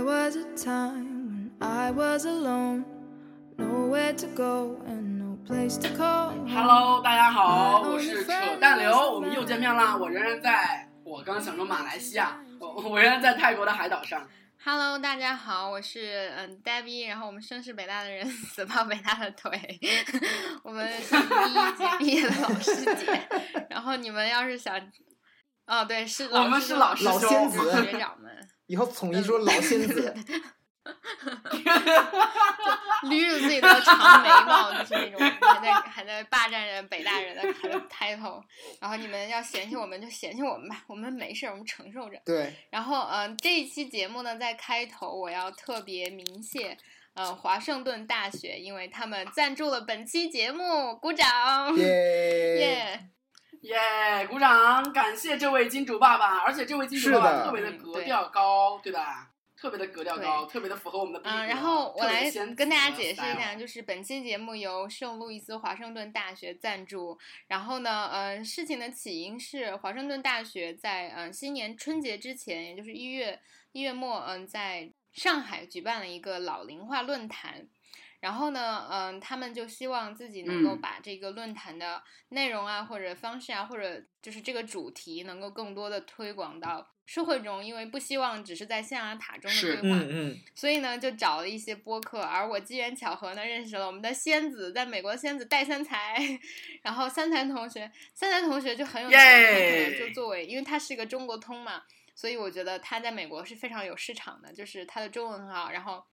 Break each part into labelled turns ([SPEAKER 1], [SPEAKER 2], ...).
[SPEAKER 1] There was a time when I was alone, nowhere to go and no place to call.
[SPEAKER 2] Hello，大家好，我是扯淡刘，我们又见面啦。我仍然在，我刚想说马来西亚，我 我仍然在泰国的海岛上。
[SPEAKER 3] Hello，大家好，我是嗯 Debbie，然后我们生是北大的人死抱北大的腿，我们是一一届毕业的老师姐，然后你们要是想，哦对，是
[SPEAKER 2] 我们是老师
[SPEAKER 4] 老仙子
[SPEAKER 3] 学长们，
[SPEAKER 4] 以后统一说老仙子，
[SPEAKER 3] 捋着自己的长眉毛，就是那种还在还在霸占着北大人的 title，然后你们要嫌弃我们就嫌弃我们吧，我们没事，我们承受着。
[SPEAKER 4] 对，
[SPEAKER 3] 然后，嗯、这一期节目呢，在开头我要特别鸣谢，呃，华盛顿大学，因为他们赞助了本期节目，鼓掌，
[SPEAKER 4] 耶，
[SPEAKER 3] 耶！
[SPEAKER 2] 耶，鼓掌！感谢这位金主爸爸，而且这位金主爸爸特别的格调高，对吧？特别的格调高，特别的符合我们的。
[SPEAKER 3] 嗯，然后我来跟大家解释一下，就是本期节目由圣路易斯华盛顿大学赞助。然后呢，呃，事情的起因是华盛顿大学在嗯、呃新年春节之前，也就是一月一月末，嗯、在上海举办了一个老龄化论坛。然后呢，嗯、他们就希望自己能够
[SPEAKER 2] 嗯
[SPEAKER 3] 把这个论坛的内容啊，或者方式啊，或者就是这个主题，能够更多的推广到社会中，因为不希望只是在象牙塔中的对话。
[SPEAKER 4] 嗯嗯，
[SPEAKER 3] 所以呢，就找了一些播客，而我机缘巧合呢，认识了我们的仙子，在美国的仙子戴三才，然后三才同学，三才同学就很有就作为，因为他是一个中国通嘛，所以我觉得他在美国是非常有市场的，就是他的中文很好，然后。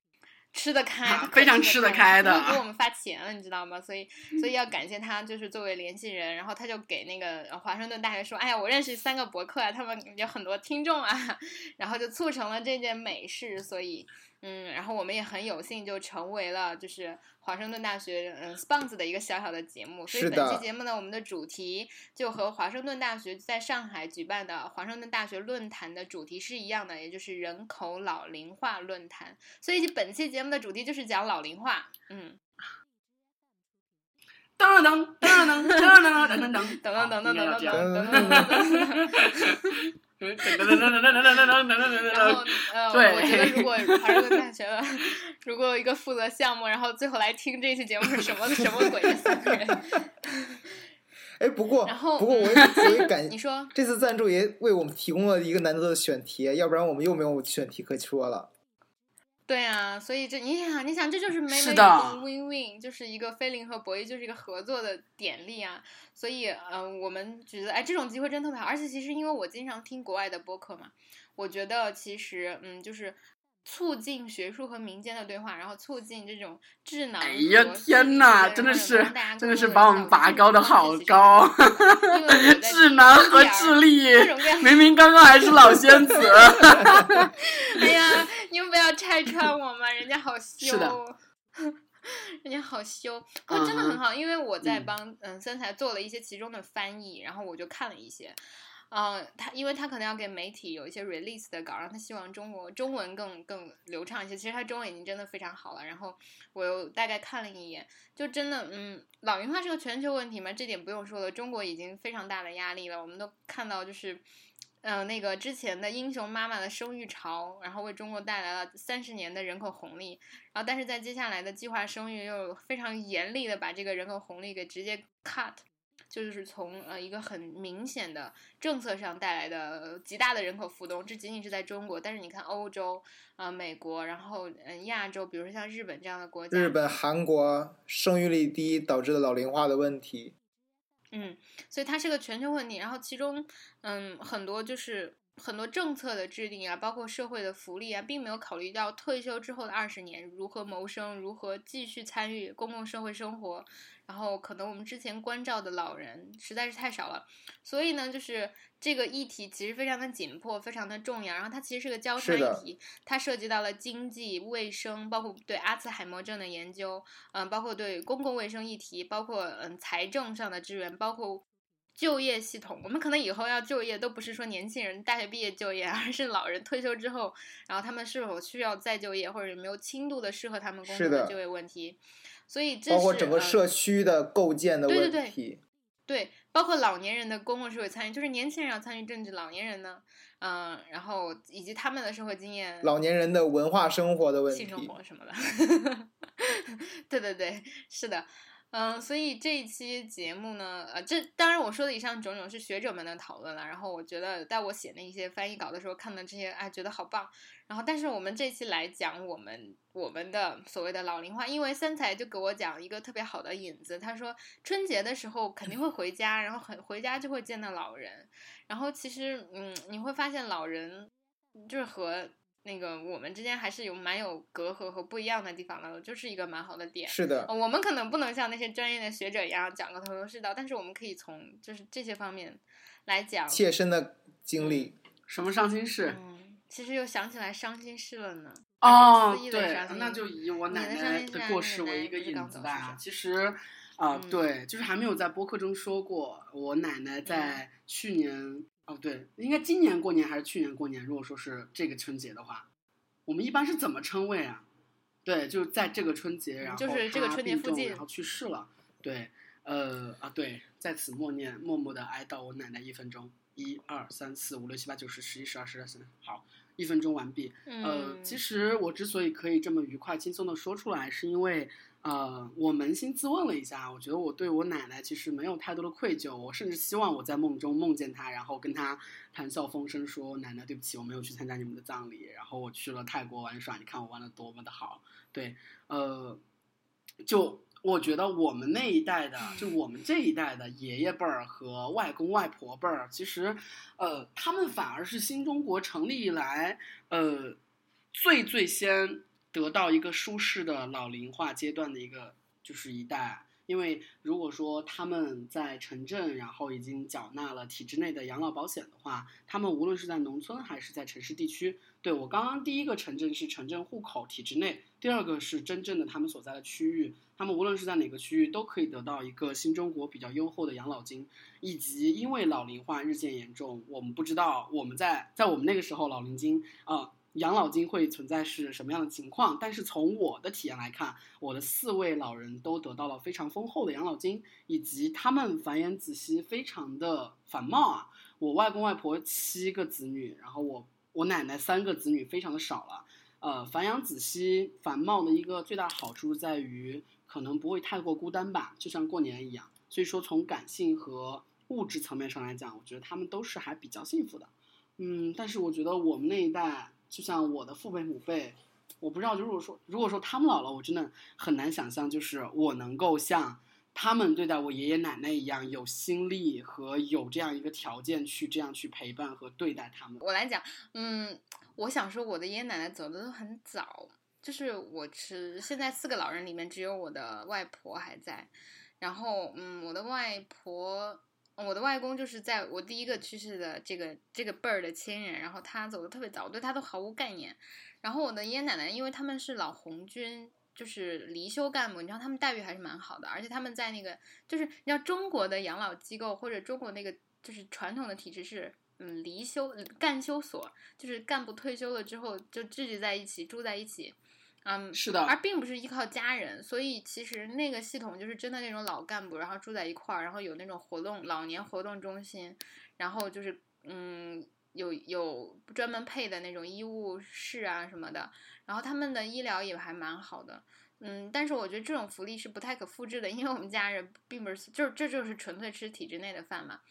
[SPEAKER 3] 吃得开，
[SPEAKER 2] 啊非常吃得开的
[SPEAKER 3] 给我们发钱了，你知道吗？所以，所以要感谢他，就是作为联系人，然后他就给那个呃华盛顿大学说：“哎呀，我认识三个博客啊，他们有很多听众啊。”然后就促成了这件美事，所以嗯，然后我们也很有幸就成为了就是华盛顿大学嗯 sponsor 的一个小小的节目，所以本期节目呢，我们的主题就和华盛顿大学在上海举办的华盛顿大学论坛的主题是一样的，也就是人口老龄化论坛。所以本期节目的主题就是讲老龄化，嗯，
[SPEAKER 2] 噔噔噔噔噔噔噔噔噔噔
[SPEAKER 3] 等等等等等等等
[SPEAKER 2] 噔
[SPEAKER 3] 等等等等。
[SPEAKER 2] 噔噔噔噔噔噔噔噔噔
[SPEAKER 3] 然后
[SPEAKER 2] 噔。
[SPEAKER 3] 呃，
[SPEAKER 2] 对
[SPEAKER 3] 我觉得如果还是个大学的，如果有一个负责项目，然后最后来听这期节目是什么什么鬼？的三个人，
[SPEAKER 4] 哎，不过
[SPEAKER 3] 然后
[SPEAKER 4] 不过我也我也感
[SPEAKER 3] 你说
[SPEAKER 4] 这次赞助也为我们提供了一个难得的选题，要不然我们又没有选题可说了。
[SPEAKER 3] 对啊，所以这你想，你想，这就是美美
[SPEAKER 2] 是的
[SPEAKER 3] win win，就是一个菲林和博弈就是一个合作的典例啊。所以，呃，我们觉得，哎，这种机会真特别好。而且，其实因为我经常听国外的播客嘛，我觉得其实，嗯，就是促进学术和民间的对话，然后促进这种智囊和
[SPEAKER 2] 哎呀天
[SPEAKER 3] 呐，
[SPEAKER 2] 真的是真的是把我们拔高的好高，智能和智力，明明刚刚还是老仙 子。
[SPEAKER 3] 哎呀，你们不要拆穿我嘛，人家好羞。
[SPEAKER 2] 是的
[SPEAKER 3] 人家好羞，不过真的很
[SPEAKER 2] 嗯
[SPEAKER 3] 好，因为我在
[SPEAKER 2] 嗯
[SPEAKER 3] 帮嗯三才做了一些其中的翻译，然后我就看了一些，呃，他因为他可能要给媒体有一些 release 的稿，然后他希望中国中文更更流畅一些。其实他中文已经真的非常好了，然后我又大概看了一眼，就真的嗯，老龄化是个全球问题嘛，这点不用说了，中国已经非常大的压力了，我们都看到就是。嗯、那个之前的英雄妈妈的生育潮，然后为中国带来了三十年的人口红利，然后但是在接下来的计划生育又非常严厉的把这个人口红利给直接 cut，就是从呃一个很明显的政策上带来的呃极大的人口浮动，这仅仅是在中国，但是你看欧洲、呃美国，然后嗯、呃亚洲，比如说像日本这样的国家，
[SPEAKER 4] 日本、韩国生育率低导致的老龄化的问题，
[SPEAKER 3] 嗯，所以它是个全球问题。然后其中，嗯，很多就是很多政策的制定啊，包括社会的福利啊，并没有考虑到退休之后的二十年如何谋生，如何继续参与公共社会生活。然后可能我们之前关照的老人实在是太少了，所以呢，就是这个议题其实非常的紧迫，非常的重要。然后它其实是个交叉议题，它涉及到了经济、卫生，包括对阿兹海默症的研究，嗯，包括对公共卫生议题，包括嗯财政上的支援，包括就业系统。我们可能以后要就业，都不是说年轻人大学毕业就业，而是老人退休之后，然后他们是否需要再就业，或者有没有轻度的适合他们工作
[SPEAKER 4] 的
[SPEAKER 3] 的就业问题。所以这
[SPEAKER 4] 包括
[SPEAKER 3] 是呃
[SPEAKER 4] 整个社区的构建的问题
[SPEAKER 3] 对对对
[SPEAKER 4] 题。
[SPEAKER 3] 对，包括老年人的公共社会参与，就是年轻人要参与政治，老年人呢，嗯，然后以及他们的社会经验，
[SPEAKER 4] 老年人的文化生活的问题，
[SPEAKER 3] 性生活什么的。对对对，是的。嗯，所以这一期节目呢，呃，这当然我说的以上种种是学者们的讨论了。然后我觉得，在我写那一些翻译稿的时候，看到这些，哎，觉得好棒。然后，但是我们这期来讲我们我们的所谓的老龄化，因为三才就给我讲一个特别好的引子，他说春节的时候肯定会回家，然后很回家就会见到老人。然后其实，嗯，你会发现老人就是和。那个我们之间还是有蛮有隔阂和不一样的地方的，就是一个蛮好的点。
[SPEAKER 4] 是的，
[SPEAKER 3] 我们可能不能像那些专业的学者一样讲个头头是道，但是我们可以从就是这些方面来讲
[SPEAKER 4] 切身的经历。
[SPEAKER 2] 什么伤心事？
[SPEAKER 3] 嗯，其实又想起来伤心事了呢。
[SPEAKER 2] 哦，对，那就以我奶奶的过世为一个引子吧。其实，啊，对，就是还没有在播客中说过，我奶奶在去年。哦，对，应该今年过年还是去年过年？如果说是这个春节的话，我们一般是怎么称谓啊？对，就是在这个春节，然后
[SPEAKER 3] 就是这个春节附近，
[SPEAKER 2] 然后去世了。对，呃啊，对，在此默念，默默的哀悼我奶奶一分钟。一二三四五六七八九十十一十二十三，好，一分钟完毕。呃，其实我之所以可以这么愉快轻松的说出来，是因为。呃，我扪心自问了一下，我觉得我对我奶奶其实没有太多的愧疚，我甚至希望我在梦中梦见她，然后跟她谈笑风生，说奶奶对不起，我没有去参加你们的葬礼，然后我去了泰国玩耍，你看我玩的多么的好。对，呃，就我觉得我们那一代的，就我们这一代的爷爷辈儿和外公外婆辈儿，其实，呃，他们反而是新中国成立以来，呃，最最先。得到一个舒适的老龄化阶段的一个就是一代，因为如果说他们在城镇，然后已经缴纳了体制内的养老保险的话，他们无论是在农村还是在城市地区，对我刚刚第一个城镇是城镇户口体制内，第二个是真正的他们所在的区域，他们无论是在哪个区域都可以得到一个新中国比较优厚的养老金，以及因为老龄化日渐严重，我们不知道我们在在我们那个时候老龄金啊。养老金会存在是什么样的情况？但是从我的体验来看，我的四位老人都得到了非常丰厚的养老金，以及他们繁衍子息非常的繁茂啊。我外公外婆七个子女，然后我我奶奶三个子女，非常的少了。呃，繁养子息繁茂的一个最大好处在于，可能不会太过孤单吧，就像过年一样。所以说，从感性和物质层面上来讲，我觉得他们都是还比较幸福的。嗯，但是我觉得我们那一代。就像我的父辈母辈，我不知道，就如果说如果说他们老了，我真的很难想象，就是我能够像他们对待我爷爷奶奶一样，有心力和有这样一个条件去这样去陪伴和对待他们。
[SPEAKER 3] 我来讲，嗯，我想说，我的爷爷奶奶走的都很早，就是我是现在四个老人里面只有我的外婆还在，然后嗯，我的外婆。我的外公就是在我第一个去世的这个这个辈儿的亲人，然后他走的特别早，我对他都毫无概念。然后我的爷爷奶奶，因为他们是老红军，就是离休干部，你知道他们待遇还是蛮好的，而且他们在那个就是你知道中国的养老机构或者中国那个就是传统的体制是嗯离休干休所，就是干部退休了之后就聚集在一起住在一起。嗯，
[SPEAKER 2] 是的，
[SPEAKER 3] 而并不是依靠家人，所以其实那个系统就是真的那种老干部，然后住在一块儿，然后有那种活动老年活动中心，然后就是嗯有有专门配的那种医务室啊什么的，然后他们的医疗也还蛮好的，嗯，但是我觉得这种福利是不太可复制的，因为我们家人并不是，就是这就是纯粹吃体制内的饭嘛。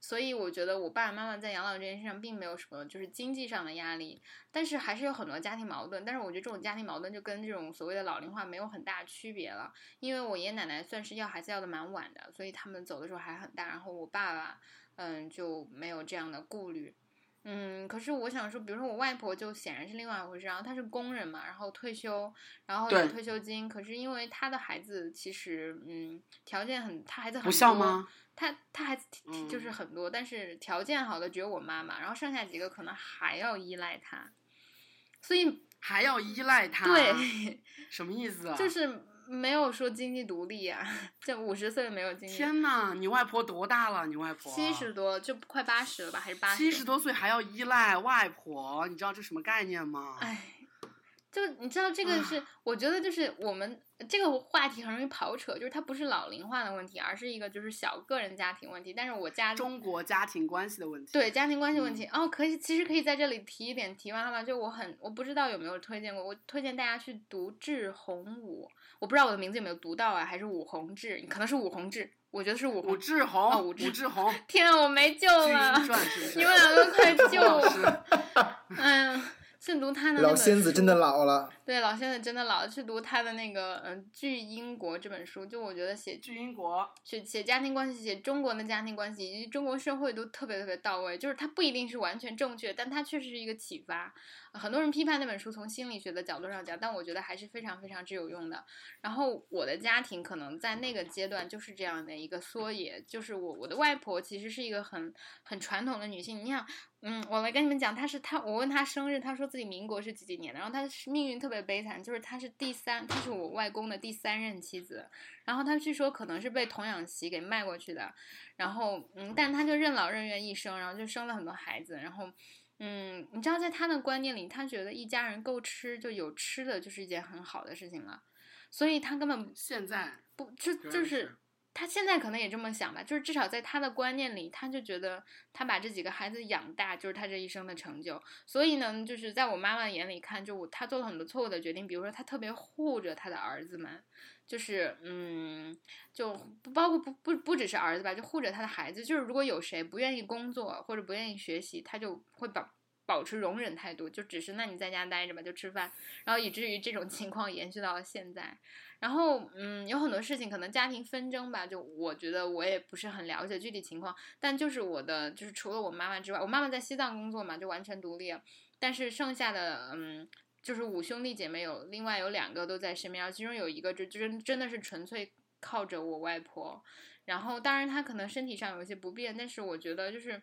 [SPEAKER 3] 所以我觉得我爸爸妈妈在养老这件事上并没有什么就是经济上的压力，但是还是有很多家庭矛盾。但是我觉得这种家庭矛盾就跟这种所谓的老龄化没有很大区别了，因为我爷爷奶奶算是要孩子要的蛮晚的，所以他们走的时候还很大。然后我爸爸，嗯，就没有这样的顾虑。嗯，可是我想说，比如说我外婆就显然是另外一回事，然后她是工人嘛，然后退休，然后有退休金，可是因为她的孩子其实嗯条件很，她孩子很
[SPEAKER 2] 不孝吗？
[SPEAKER 3] 她她孩子就是很多，但是条件好的只有我妈妈，然后剩下几个可能还要依赖他，所以
[SPEAKER 2] 还要依赖他，
[SPEAKER 3] 对，
[SPEAKER 2] 什么意思啊？
[SPEAKER 3] 就是。没有说经济独立呀，这五十岁没有经济。
[SPEAKER 2] 天呐，你外婆多大了？你外婆
[SPEAKER 3] 七十多，就快八十了吧？还是八十？
[SPEAKER 2] 七十多岁还要依赖外婆，你知道这什么概念吗？
[SPEAKER 3] 哎，就你知道这个是，我觉得就是我们这个话题很容易跑扯，就是它不是老龄化的问题，而是一个就是小个人家庭问题。但是我家
[SPEAKER 2] 中国家庭关系的问题，
[SPEAKER 3] 对家庭关系问题哦，可以其实可以在这里提一点题外话，就我很我不知道有没有推荐过，我推荐大家去读志宏武，我不知道我的名字有没有读到啊，还是武宏志，可能是武宏志，我觉得是武
[SPEAKER 2] 武志红，
[SPEAKER 3] 哦，
[SPEAKER 2] 武
[SPEAKER 3] 志
[SPEAKER 2] 红，
[SPEAKER 3] 天啊，我没救了，你们两个快 救我，哎呀。去读他的
[SPEAKER 4] 老仙子真的老了，
[SPEAKER 3] 对，老仙子真的老了。去读他的那个嗯《巨英国》这本书，就我觉得写
[SPEAKER 2] 巨英国，
[SPEAKER 3] 写写家庭关系，写中国的家庭关系以及中国社会都特别特别到位。就是它不一定是完全正确，但它确实是一个启发。很多人批判那本书从心理学的角度上讲，但我觉得还是非常非常之有用的。然后我的家庭可能在那个阶段就是这样的一个缩影，就是我我的外婆其实是一个很很传统的女性。你想。嗯，我来跟你们讲，他是他，我问他生日，他说自己民国是几几年的，然后他是命运特别悲惨，就是他是第三，他是我外公的第三任妻子，然后他据说可能是被童养媳给卖过去的，然后嗯，但他就任劳任怨一生，然后就生了很多孩子，然后嗯，你知道在他的观念里，他觉得一家人够吃就有吃的就是一件很好的事情了，所以他根本
[SPEAKER 2] 现在
[SPEAKER 3] 不就就是。他现在可能也这么想吧，就是至少在他的观念里，他就觉得他把这几个孩子养大就是他这一生的成就。所以呢，就是在我妈妈眼里看，就我他做了很多错误的决定，比如说他特别护着他的儿子们，就是嗯，就不包括不不不只是儿子吧，就护着他的孩子，就是如果有谁不愿意工作或者不愿意学习，他就会把保持容忍态度，就只是那你在家待着吧，就吃饭，然后以至于这种情况延续到了现在。然后，嗯，有很多事情可能家庭纷争吧，就我觉得我也不是很了解具体情况，但就是我的，就是除了我妈妈之外，我妈妈在西藏工作嘛，就完全独立，但是剩下的，嗯，就是五兄弟姐妹有另外有两个都在身边，其中有一个就真真的是纯粹靠着我外婆，然后当然她可能身体上有一些不便，但是我觉得就是，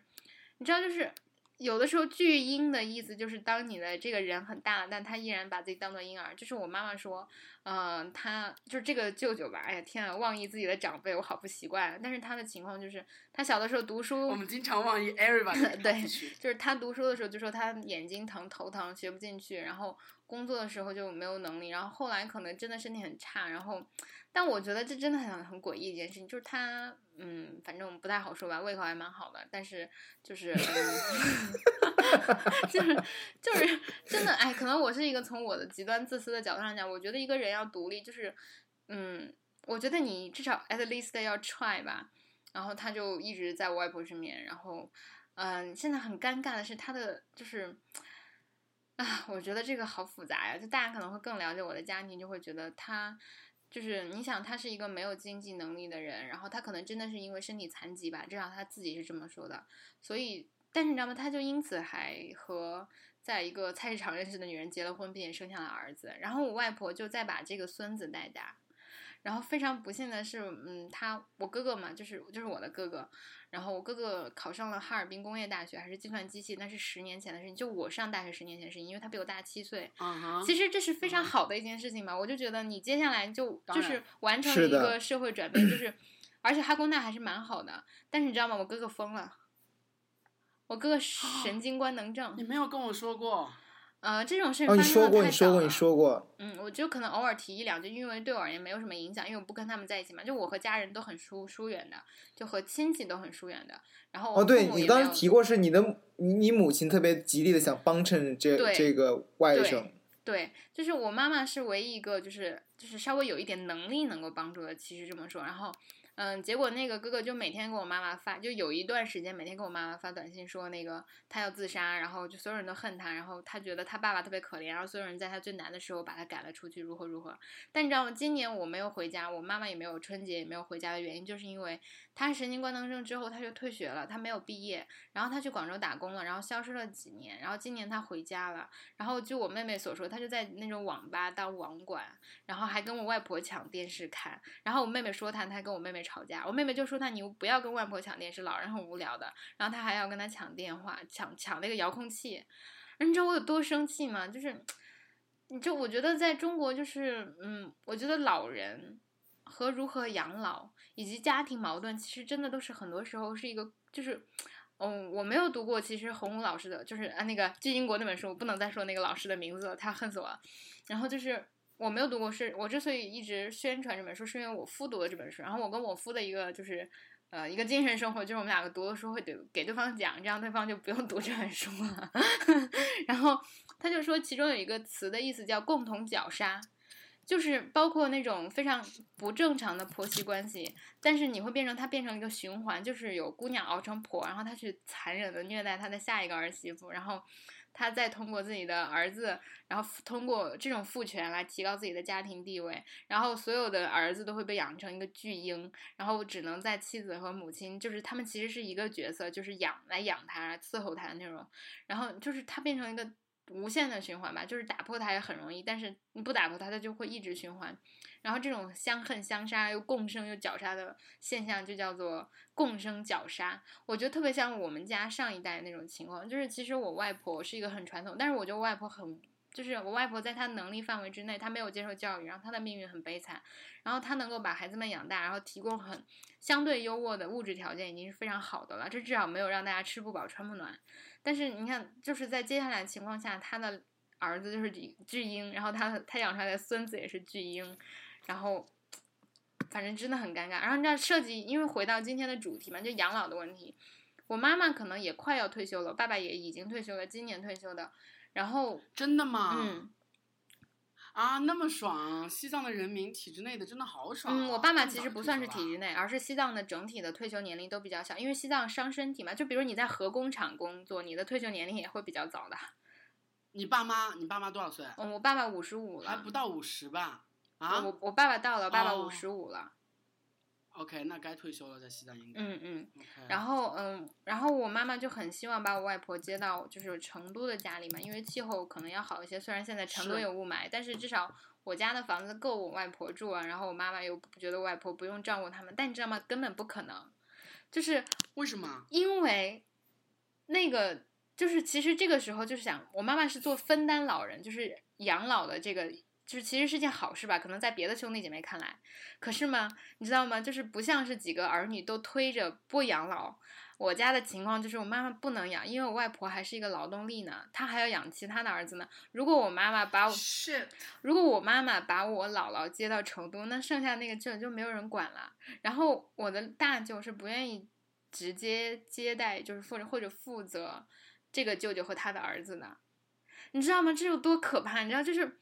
[SPEAKER 3] 你知道就是。有的时候巨婴的意思就是当你的这个人很大了，但他依然把自己当做婴儿。就是我妈妈说，嗯，他就是这个舅舅吧。哎呀天啊，妄议自己的长辈，我好不习惯。但是他的情况就是，他小的时候读书，
[SPEAKER 2] 我们经常妄议 everybody。
[SPEAKER 3] 对，就是他读书的时候就说他眼睛疼、头疼，学不进去。然后工作的时候就没有能力。然后后来可能真的身体很差。然后，但我觉得这真的很很诡异一件事情，就是他。嗯，反正不太好说吧，胃口还蛮好的，但是就是，就是就是真的，哎，可能我是一个从我的极端自私的角度上讲，我觉得一个人要独立，就是，嗯，我觉得你至少 at least 要 try 吧。然后他就一直在我外婆身边，然后，嗯，现在很尴尬的是他的就是，啊，我觉得这个好复杂呀，就大家可能会更了解我的家庭，就会觉得他。就是你想，他是一个没有经济能力的人，然后他可能真的是因为身体残疾吧，至少他自己是这么说的。所以，但是你知道吗？他就因此还和在一个菜市场认识的女人结了婚，并且生下了儿子。然后我外婆就再把这个孙子带大。然后非常不幸的是，嗯，他我哥哥嘛，就是就是我的哥哥。然后我哥哥考上了哈尔滨工业大学，还是计算机系，那是十年前的事情。就我上大学十年前的事情，因为他比我大七岁。其实这是非常好的一件事情嘛。我就觉得你接下来就就是完成了一个社会转变，就是 而且哈工大还是蛮好的。但是你知道吗？我哥哥疯了，我哥哥神经官能症。
[SPEAKER 2] 你没有跟我说过。
[SPEAKER 3] 呃，这种事情
[SPEAKER 4] 哦，你说过，你说过，你说过。
[SPEAKER 3] 嗯，我就可能偶尔提一两句，因为对我而言没有什么影响，因为我不跟他们在一起嘛。就我和家人都很疏疏远的，就和亲戚都很疏远的。然后
[SPEAKER 4] 哦，对你当时提过是你的，你母亲特别极力的想帮衬这这个外甥。
[SPEAKER 3] 对，就是我妈妈是唯一一个，就是就是稍微有一点能力能够帮助的，其实这么说，然后。嗯，结果那个哥哥就每天给我妈妈发，就有一段时间每天给我妈妈发短信说那个他要自杀，然后就所有人都恨他，然后他觉得他爸爸特别可怜，然后所有人在他最难的时候把他赶了出去，如何如何。但你知道吗？今年我没有回家，我妈妈也没有春节也没有回家的原因，就是因为他神经官能症之后他就退学了，他没有毕业，然后他去广州打工了，然后消失了几年，然后今年他回家了，然后就我妹妹所说，他就在那种网吧当网管，然后还跟我外婆抢电视看，然后我妹妹说他，他跟我妹妹。吵架，我妹妹就说他你不要跟外婆抢电视，老人很无聊的。然后他还要跟他抢电话，抢抢那个遥控器。你知道我有多生气吗？就是，你就我觉得在中国就是，嗯，我觉得老人和如何养老以及家庭矛盾，其实真的都是很多时候是一个就是嗯，我没有读过，其实洪武老师的就是啊那个巨英国那本书，我不能再说那个老师的名字了，他恨死我了。然后就是我没有读过，是我之所以一直宣传这本书，是因为我夫读了这本书，然后我跟我夫的一个就是呃一个精神生活，就是我们两个读的书会给给对方讲，这样对方就不用读这本书了。然后他就说其中有一个词的意思叫共同绞杀。就是包括那种非常不正常的婆媳关系，但是你会变成它变成一个循环，就是有姑娘熬成婆，然后她去残忍的虐待她的下一个儿媳妇，然后他再通过自己的儿子，然后通过这种父权来提高自己的家庭地位，然后所有的儿子都会被养成一个巨婴，然后只能在妻子和母亲，就是他们其实是一个角色，就是养来养他伺候他的那种，然后就是他变成一个。无限的循环吧，就是打破它也很容易，但是你不打破它，它就会一直循环。然后这种相恨相杀又共生又绞杀的现象，就叫做共生绞杀。我觉得特别像我们家上一代那种情况，就是其实我外婆是一个很传统，但是我觉得我外婆很。就是我外婆在她能力范围之内，她没有接受教育，然后她的命运很悲惨，然后她能够把孩子们养大，然后提供很相对优渥的物质条件，已经是非常好的了。这至少没有让大家吃不饱穿不暖。但是你看，就是在接下来的情况下，他的儿子就是巨婴，然后他他养出来的孙子也是巨婴，然后反正真的很尴尬。然后你知道涉及，因为回到今天的主题嘛，就养老的问题。我妈妈可能也快要退休了，爸爸也已经退休了，今年退休的。然后
[SPEAKER 2] 真的吗？
[SPEAKER 3] 嗯，
[SPEAKER 2] 啊，那么爽！西藏的人民体制内的真的好爽。
[SPEAKER 3] 嗯，我爸爸其实不算是体制内，而是西藏的整体的退休年龄都比较小，因为西藏伤身体嘛。就比如你在核工厂工作，你的退休年龄也会比较早的。
[SPEAKER 2] 你爸妈？你爸妈多少岁？
[SPEAKER 3] 嗯，我爸爸五十五了。
[SPEAKER 2] 还不到五十吧？啊？
[SPEAKER 3] 我我爸爸到了，爸爸五十五了。
[SPEAKER 2] OK，那该退休了，在西藏应该。
[SPEAKER 3] 嗯嗯。然后嗯，然后我妈妈就很希望把我外婆接到就是成都的家里嘛，因为气候可能要好一些。虽然现在成都有雾霾，但是至少我家的房子够我外婆住啊。然后我妈妈又觉得外婆不用照顾他们，但你知道吗？根本不可能。就是
[SPEAKER 2] 为什么？
[SPEAKER 3] 因为那个就是其实这个时候就是想，我妈妈是做分担老人，就是养老的这个。就是其实是件好事吧，可能在别的兄弟姐妹看来，可是吗？你知道吗？就是不像是几个儿女都推着不养老。我家的情况就是我妈妈不能养，因为我外婆还是一个劳动力呢，她还要养其他的儿子呢。如果我妈妈把我是，如果我妈妈把我姥姥接到成都，那剩下那个舅就没有人管了。然后我的大舅是不愿意直接接待，就是或者或者负责这个舅舅和他的儿子呢。你知道吗？这有多可怕？你知道就是。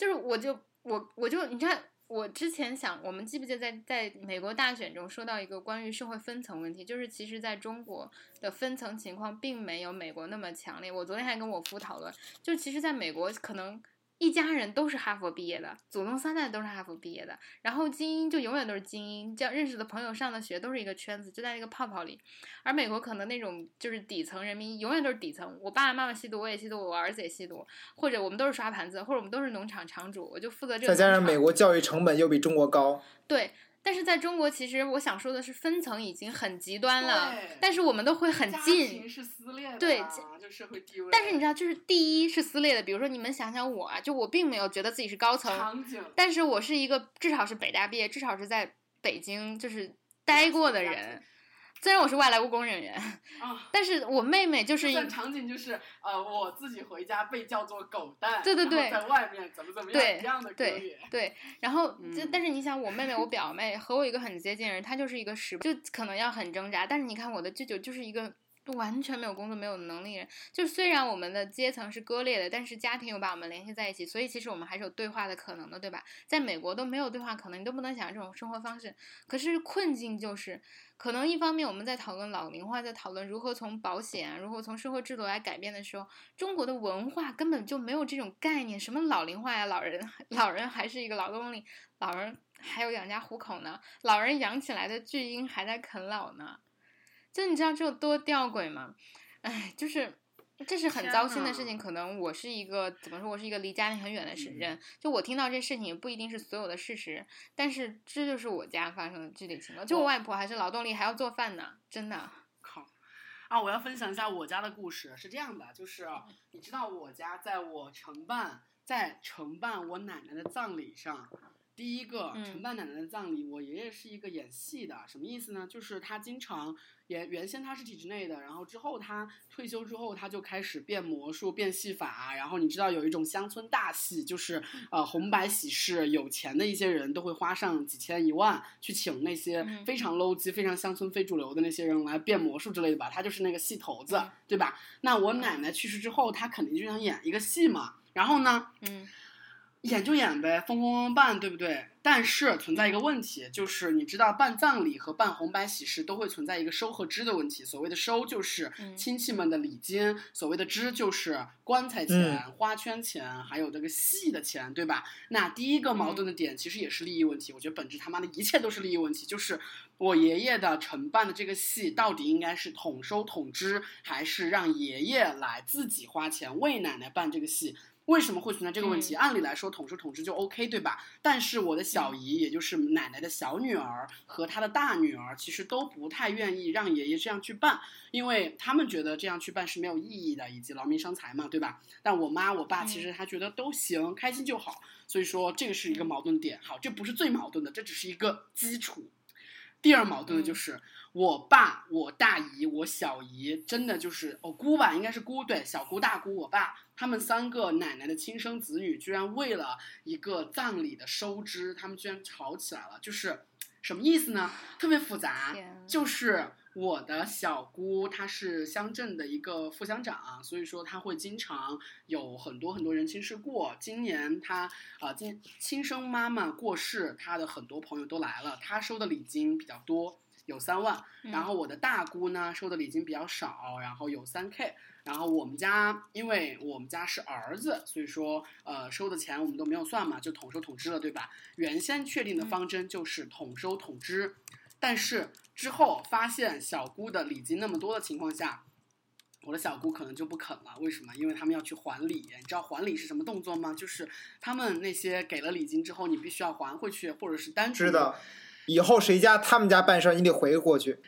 [SPEAKER 3] 就是我就我我就你看我之前想，我们记不记得在在美国大选中说到一个关于社会分层问题，就是其实在中国的分层情况并没有美国那么强烈。我昨天还跟我夫讨论，就其实在美国可能。一家人都是哈佛毕业的，祖宗三代都是哈佛毕业的，然后精英就永远都是精英，叫认识的朋友上的学都是一个圈子，就在那个泡泡里。而美国可能那种就是底层人民永远都是底层，我爸爸妈妈吸毒，我也吸毒，我儿子也吸毒，或者我们都是刷盘子，或者我们都是农场场主，我就负责这个。
[SPEAKER 4] 再加上美国教育成本又比中国高，
[SPEAKER 3] 对。但是在中国，其实我想说的是，分层已经很极端了。但是我们都会很近。
[SPEAKER 2] 是撕裂的。
[SPEAKER 3] 对，
[SPEAKER 2] 就社会地位。
[SPEAKER 3] 但是你知道，就是第一是撕裂的。比如说，你们想想我啊，就我并没有觉得自己是高层，但是我是一个至少是北大毕业，至少是在北京就是待过的人。虽然我是外来务工人员，啊，但是我妹妹就是
[SPEAKER 2] 场景就是呃，我自己回家被叫做狗蛋，
[SPEAKER 3] 对对对，
[SPEAKER 2] 在外面怎么怎么样一样的
[SPEAKER 3] 对对，然后就但是你想，我妹妹我表妹和我一个很接近的人，她就是一个十，就可能要很挣扎。但是你看我的舅舅就是一个。完全没有工作、没有能力人，就虽然我们的阶层是割裂的，但是家庭又把我们联系在一起，所以其实我们还是有对话的可能的，对吧？在美国都没有对话可能，你都不能想象这种生活方式。可是困境就是，可能一方面我们在讨论老龄化，在讨论如何从保险、如何从社会制度来改变的时候，中国的文化根本就没有这种概念。什么老龄化呀？老人，老人还是一个劳动力，老人还有养家糊口呢，老人养起来的巨婴还在啃老呢。就你知道这有多吊诡吗？哎，就是这是很糟心的事情。可能我是一个怎么说？我是一个离家里很远的人。就我听到这事情，不一定是所有的事实，但是这就是我家发生的具体情况。就我外婆还是劳动力，还要做饭呢，真的。
[SPEAKER 2] 靠！啊，我要分享一下我家的故事。是这样的，就是你知道我家在我承办在承办我奶奶的葬礼上。第一个承办奶奶的葬礼，我爷爷是一个演戏的，什么意思呢？就是他经常原原先他是体制内的，然后之后他退休之后，他就开始变魔术、变戏法。然后你知道有一种乡村大戏，就是呃红白喜事，有钱的一些人都会花上几千一万去请那些非常 low 级、非常乡村非主流的那些人来变魔术之类的吧。他就是那个戏头子，对吧？那我奶奶去世之后，他肯定就想演一个戏嘛。然后呢，
[SPEAKER 3] 嗯。
[SPEAKER 2] 演就演呗，风风风办，对不对？但是存在一个问题，就是你知道办葬礼和办红白喜事都会存在一个收和支的问题。所谓的收就是亲戚们的礼金，所谓的支就是棺材钱、花圈钱，还有这个戏的钱，对吧？那第一个矛盾的点其实也是利益问题。我觉得本质他妈的一切都是利益问题，就是我爷爷的承办的这个戏到底应该是统收统支，还是让爷爷来自己花钱为奶奶办这个戏？为什么会存在这个问题？按理来说，统治统治就 OK，对吧？但是我的小姨，也就是奶奶的小女儿和她的大女儿，其实都不太愿意让爷爷这样去办，因为他们觉得这样去办是没有意义的，以及劳民伤财嘛，对吧？但我妈我爸其实他觉得都行，开心就好。所以说这个是一个矛盾点。好，这不是最矛盾的，这只是一个基础。第二矛盾的就是。我爸、我大姨、我小姨，真的就是我姑吧，应该是姑，对，小姑、大姑，我爸他们三个奶奶的亲生子女，居然为了一个葬礼的收支，他们居然吵起来了，就是什么意思呢？特别复杂，就是我的小姑她是乡镇的一个副乡长，所以说她会经常有很多很多人亲事过。今年她啊，今亲生妈妈过世，她的很多朋友都来了，她收的礼金比较多。有三万，然后我的大姑呢收的礼金比较少，然后有三 K，然后我们家因为我们家是儿子，所以说呃收的钱我们都没有算嘛，就统收统支了，对吧？原先确定的方针就是统收统支，但是之后发现小姑的礼金那么多的情况下，我的小姑可能就不肯了。为什么？因为他们要去还礼，你知道还礼是什么动作吗？就是他们那些给了礼金之后，你必须要还回去，或者是单纯
[SPEAKER 4] 的。以后谁家他们家办事儿，你得回过去。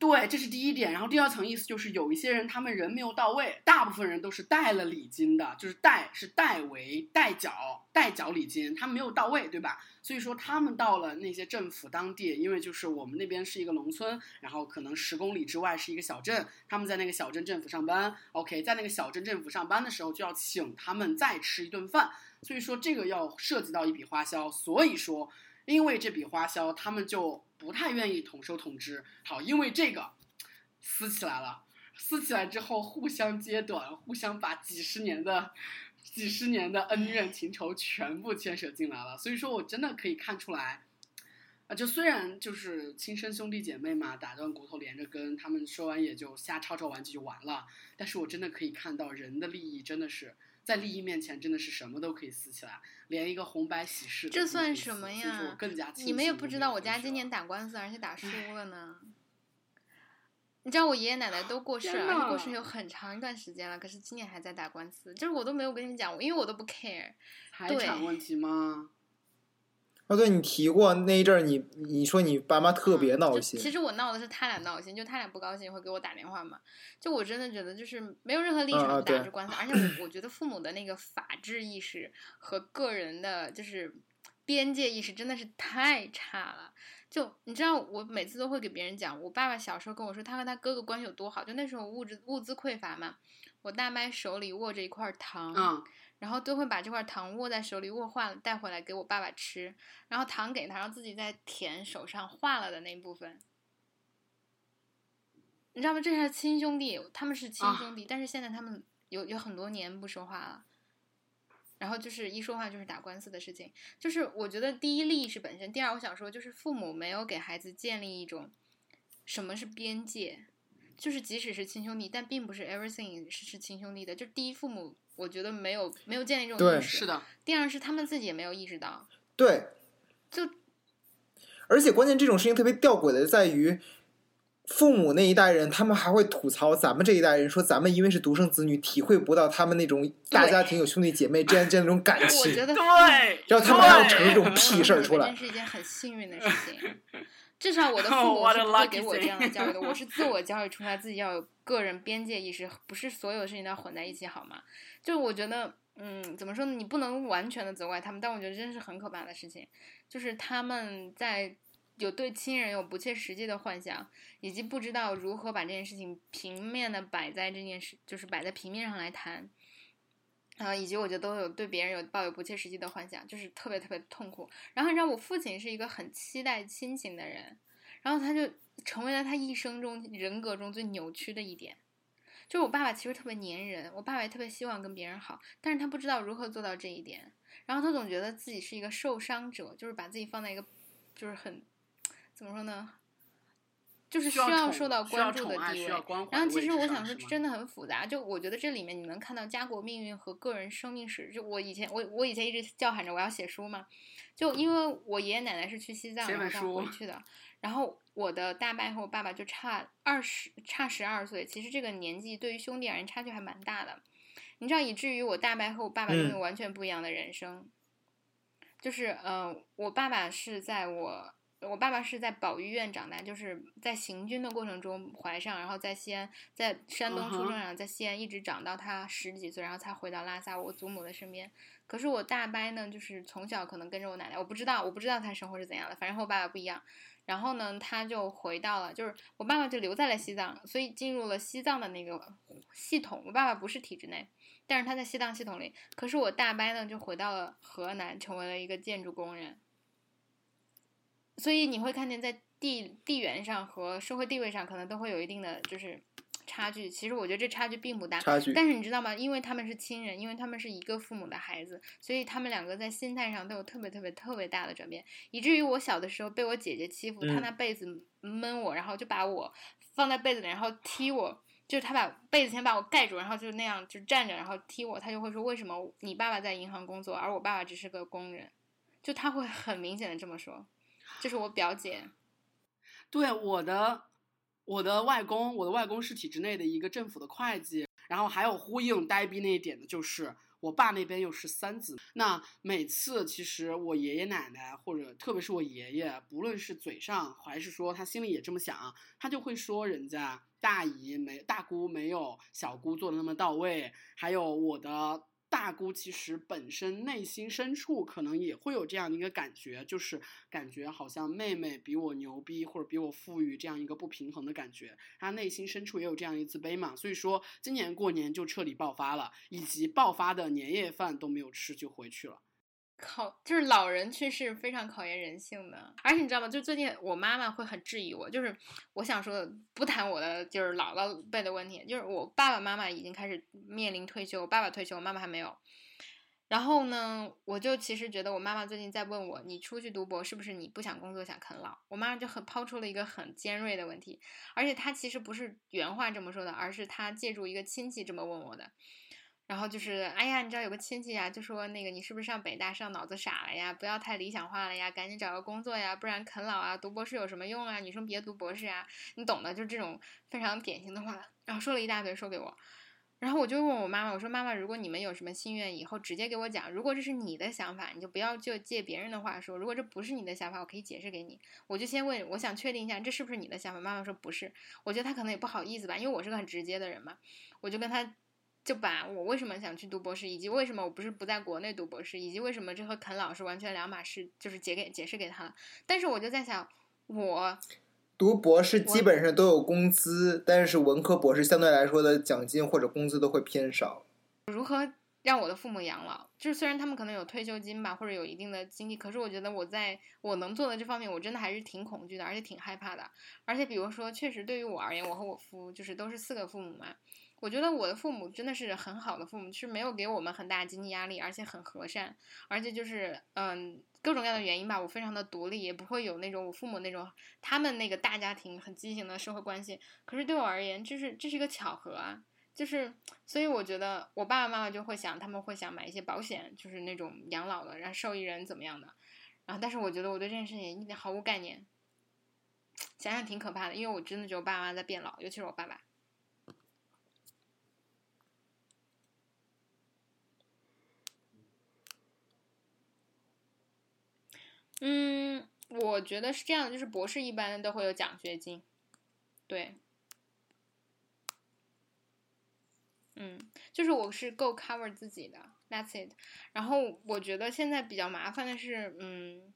[SPEAKER 2] 对，这是第一点。然后第二层意思就是，有一些人他们人没有到位，大部分人都是带了礼金的，就是代是代为代缴代缴礼金，他们没有到位，对吧？所以说他们到了那些政府当地，因为就是我们那边是一个农村，然后可能十公里之外是一个小镇，他们在那个小镇政府上班。OK，在那个小镇政府上班的时候，就要请他们再吃一顿饭，所以说这个要涉及到一笔花销，所以说。因为这笔花销，他们就不太愿意统收统支。好，因为这个撕起来了，撕起来之后互相揭短，互相把几十年的、几十年的恩怨情仇全部牵扯进来了。所以说我真的可以看出来，啊，就虽然就是亲生兄弟姐妹嘛，打断骨头连着根，他们说完也就瞎吵吵完就完了。但是我真的可以看到人的利益真的是。在利益面前，真的是什么都可以撕起来，连一个红白喜事。
[SPEAKER 3] 这算什么呀？
[SPEAKER 2] 更加
[SPEAKER 3] 你们也不知道，我家今年打官司，而且打输了呢。你知道我爷爷奶奶都过世了，而且过世有很长一段时间了，可是今年还在打官司，就是我都没有跟你们讲，因为我都不 care。
[SPEAKER 2] 财产问题吗？
[SPEAKER 4] 哦，对你提过那一阵儿，你你说你爸妈特别闹心。
[SPEAKER 3] 其实我闹的是他俩闹心，就他俩不高兴会给我打电话嘛。就我真的觉得就是没有任何立场打这官司，而且我我觉得父母的那个法治意识和个人的就是边界意识真的是太差了。就你知道，我每次都会给别人讲，我爸爸小时候跟我说他和他哥哥关系有多好，就那时候物质物资匮乏嘛，我大麦手里握着一块糖。然后都会把这块糖握在手里，握化了带回来给我爸爸吃。然后糖给他，然后自己再舔手上化了的那部分。你知道吗？这是亲兄弟，他们是亲兄弟，但是现在他们有有很多年不说话了。然后就是一说话就是打官司的事情。就是我觉得第一利益是本身，第二我想说就是父母没有给孩子建立一种什么是边界，就是即使是亲兄弟，但并不是 everything 是是亲兄弟的。就第一父母。我觉得没有没有建立这种意
[SPEAKER 2] 识，是的。
[SPEAKER 3] 第二是他们自己也没有意识到，
[SPEAKER 4] 对，
[SPEAKER 3] 就
[SPEAKER 4] 而且关键这种事情特别吊诡的在于，父母那一代人他们还会吐槽咱们这一代人，说咱们因为是独生子女，体会不到他们那种大家庭有兄弟姐妹之间这样那种感情。
[SPEAKER 3] 我觉得
[SPEAKER 2] 对，
[SPEAKER 4] 然后他们还要扯这种屁事儿出来，
[SPEAKER 3] 真是一件很幸运的事情。至少我的父母 是不会给我这样的教育的，我是自我教育出来，自己要有个人边界意识，不是所有事情都要混在一起，好吗？就我觉得，嗯，怎么说呢？你不能完全的责怪他们，但我觉得真是很可怕的事情，就是他们在有对亲人有不切实际的幻想，以及不知道如何把这件事情平面的摆在这件事，就是摆在平面上来谈。然后，以及我觉得都有对别人有抱有不切实际的幻想，就是特别特别痛苦。然后你知道，我父亲是一个很期待亲情的人，然后他就成为了他一生中人格中最扭曲的一点。就是我爸爸其实特别粘人，我爸爸也特别希望跟别人好，但是他不知道如何做到这一点。然后他总觉得自己是一个受伤者，就是把自己放在一个就是很怎么说呢？就是需要受到关注的地位。然后其实我想说，真的很复杂。就我觉得这里面你能看到家国命运和个人生命史。就我以前我我以前一直叫喊着我要写书嘛，就因为我爷爷奶奶是去西藏然后回去的，然后我的大伯和我爸爸就差二十差十二岁，其实这个年纪对于兄弟而言差距还蛮大的。你知道，以至于我大伯和我爸爸拥有完全不一样的人生。就是呃，我爸爸是在我。我爸爸是在保育院长大，就是在行军的过程中怀上，然后在西安，在山东出生，然后在西安一直长到他十几岁，然后才回到拉萨我祖母的身边。可是我大伯呢，就是从小可能跟着我奶奶，我不知道，我不知道他生活是怎样的，反正和我爸爸不一样。然后呢，他就回到了，就是我爸爸就留在了西藏，所以进入了西藏的那个系统。我爸爸不是体制内，但是他在西藏系统里。可是我大伯呢，就回到了河南，成为了一个建筑工人。所以你会看见，在地地缘上和社会地位上，可能都会有一定的就是差距。其实我觉得这差距并不大，
[SPEAKER 4] 差距。
[SPEAKER 3] 但是你知道吗？因为他们是亲人，因为他们是一个父母的孩子，所以他们两个在心态上都有特别特别特别大的转变。以至于我小的时候被我姐姐欺负，她拿被子闷我，然后就把我放在被子里，然后踢我。就是他把被子先把我盖住，然后就那样就站着，然后踢我。他就会说：“为什么你爸爸在银行工作，而我爸爸只是个工人？”就他会很明显的这么说。这是我表姐，
[SPEAKER 2] 对我的我的外公，我的外公是体制内的一个政府的会计，然后还有呼应呆逼那一点的，就是我爸那边又是三子，那每次其实我爷爷奶奶或者特别是我爷爷，不论是嘴上还是说他心里也这么想，他就会说人家大姨没大姑没有小姑做的那么到位，还有我的。大姑其实本身内心深处可能也会有这样的一个感觉，就是感觉好像妹妹比我牛逼或者比我富裕这样一个不平衡的感觉，她内心深处也有这样一自卑嘛。所以说今年过年就彻底爆发了，以及爆发的年夜饭都没有吃就回去了。
[SPEAKER 3] 考就是老人去世非常考验人性的，而且你知道吗？就最近我妈妈会很质疑我，就是我想说的不谈我的就是姥姥辈的问题，就是我爸爸妈妈已经开始面临退休，我爸爸退休，我妈妈还没有。然后呢，我就其实觉得我妈妈最近在问我，你出去读博是不是你不想工作想啃老？我妈妈就很抛出了一个很尖锐的问题，而且她其实不是原话这么说的，而是她借助一个亲戚这么问我的。然后就是，哎呀，你知道有个亲戚呀，就说那个你是不是上北大上脑子傻了呀？不要太理想化了呀，赶紧找个工作呀，不然啃老啊，读博士有什么用啊？女生别读博士啊，你懂的，就这种非常典型的话。然后说了一大堆，说给我。然后我就问我妈妈，我说妈妈，如果你们有什么心愿，以后直接给我讲。如果这是你的想法，你就不要就借别人的话说。如果这不是你的想法，我可以解释给你。我就先问，我想确定一下这是不是你的想法。妈妈说不是，我觉得她可能也不好意思吧，因为我是个很直接的人嘛。我就跟她。就把我为什么想去读博士，以及为什么我不是不在国内读博士，以及为什么这和啃老是完全两码事，就是解给解释给他了。但是我就在想，我
[SPEAKER 4] 读博士基本上都有工资，但是文科博士相对来说的奖金或者工资都会偏少。
[SPEAKER 3] 如何让我的父母养老？就是虽然他们可能有退休金吧，或者有一定的经济，可是我觉得我在我能做的这方面，我真的还是挺恐惧的，而且挺害怕的。而且比如说，确实对于我而言，我和我夫就是都是四个父母嘛。我觉得我的父母真的是很好的父母，是没有给我们很大经济压力，而且很和善，而且就是嗯各种各样的原因吧，我非常的独立，也不会有那种我父母那种他们那个大家庭很畸形的社会关系。可是对我而言，这是这是一个巧合啊，就是所以我觉得我爸爸妈妈就会想，他们会想买一些保险，就是那种养老的，让受益人怎么样的，然后但是我觉得我对这件事情一点毫无概念，想想挺可怕的，因为我真的觉得我爸妈在变老，尤其是我爸爸。嗯，我觉得是这样的，就是博士一般都会有奖学金，对，嗯，就是我是够 cover 自己的，That's it。然后我觉得现在比较麻烦的是，嗯，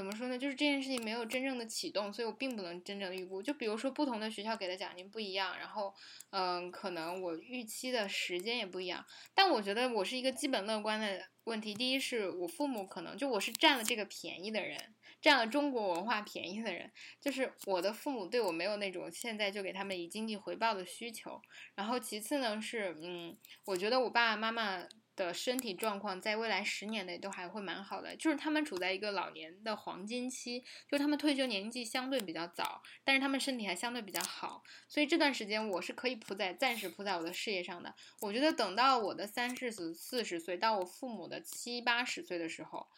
[SPEAKER 3] 怎么说呢？就是这件事情没有真正的启动，所以我并不能真正的预估。就比如说不同的学校给的奖金不一样，然后嗯，可能我预期的时间也不一样。但我觉得我是一个基本乐观的问题。第一是我父母可能就我是占了这个便宜的人，占了中国文化便宜的人。就是我的父母对我没有那种现在就给他们以经济回报的需求。然后其次呢是，嗯，我觉得我爸爸妈妈。的身体状况在未来十年内都还会蛮好的，就是他们处在一个老年的黄金期，就他们退休年纪相对比较早，但是他们身体还相对比较好，所以这段时间我是可以扑在暂时扑在我的事业上的。我觉得等到我的三十四四十岁，到我父母的七八十岁的时候，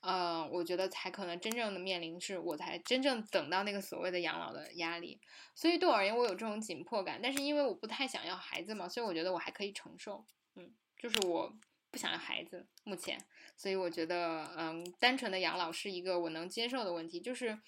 [SPEAKER 3] 呃，我觉得才可能真正的面临是我才真正等到那个所谓的养老的压力。所以对我而言，我有这种紧迫感，但是因为我不太想要孩子嘛，所以我觉得我还可以承受，嗯。就是我不想要孩子，目前，所以我觉得，嗯，单纯的养老是一个我能接受的问题。就是，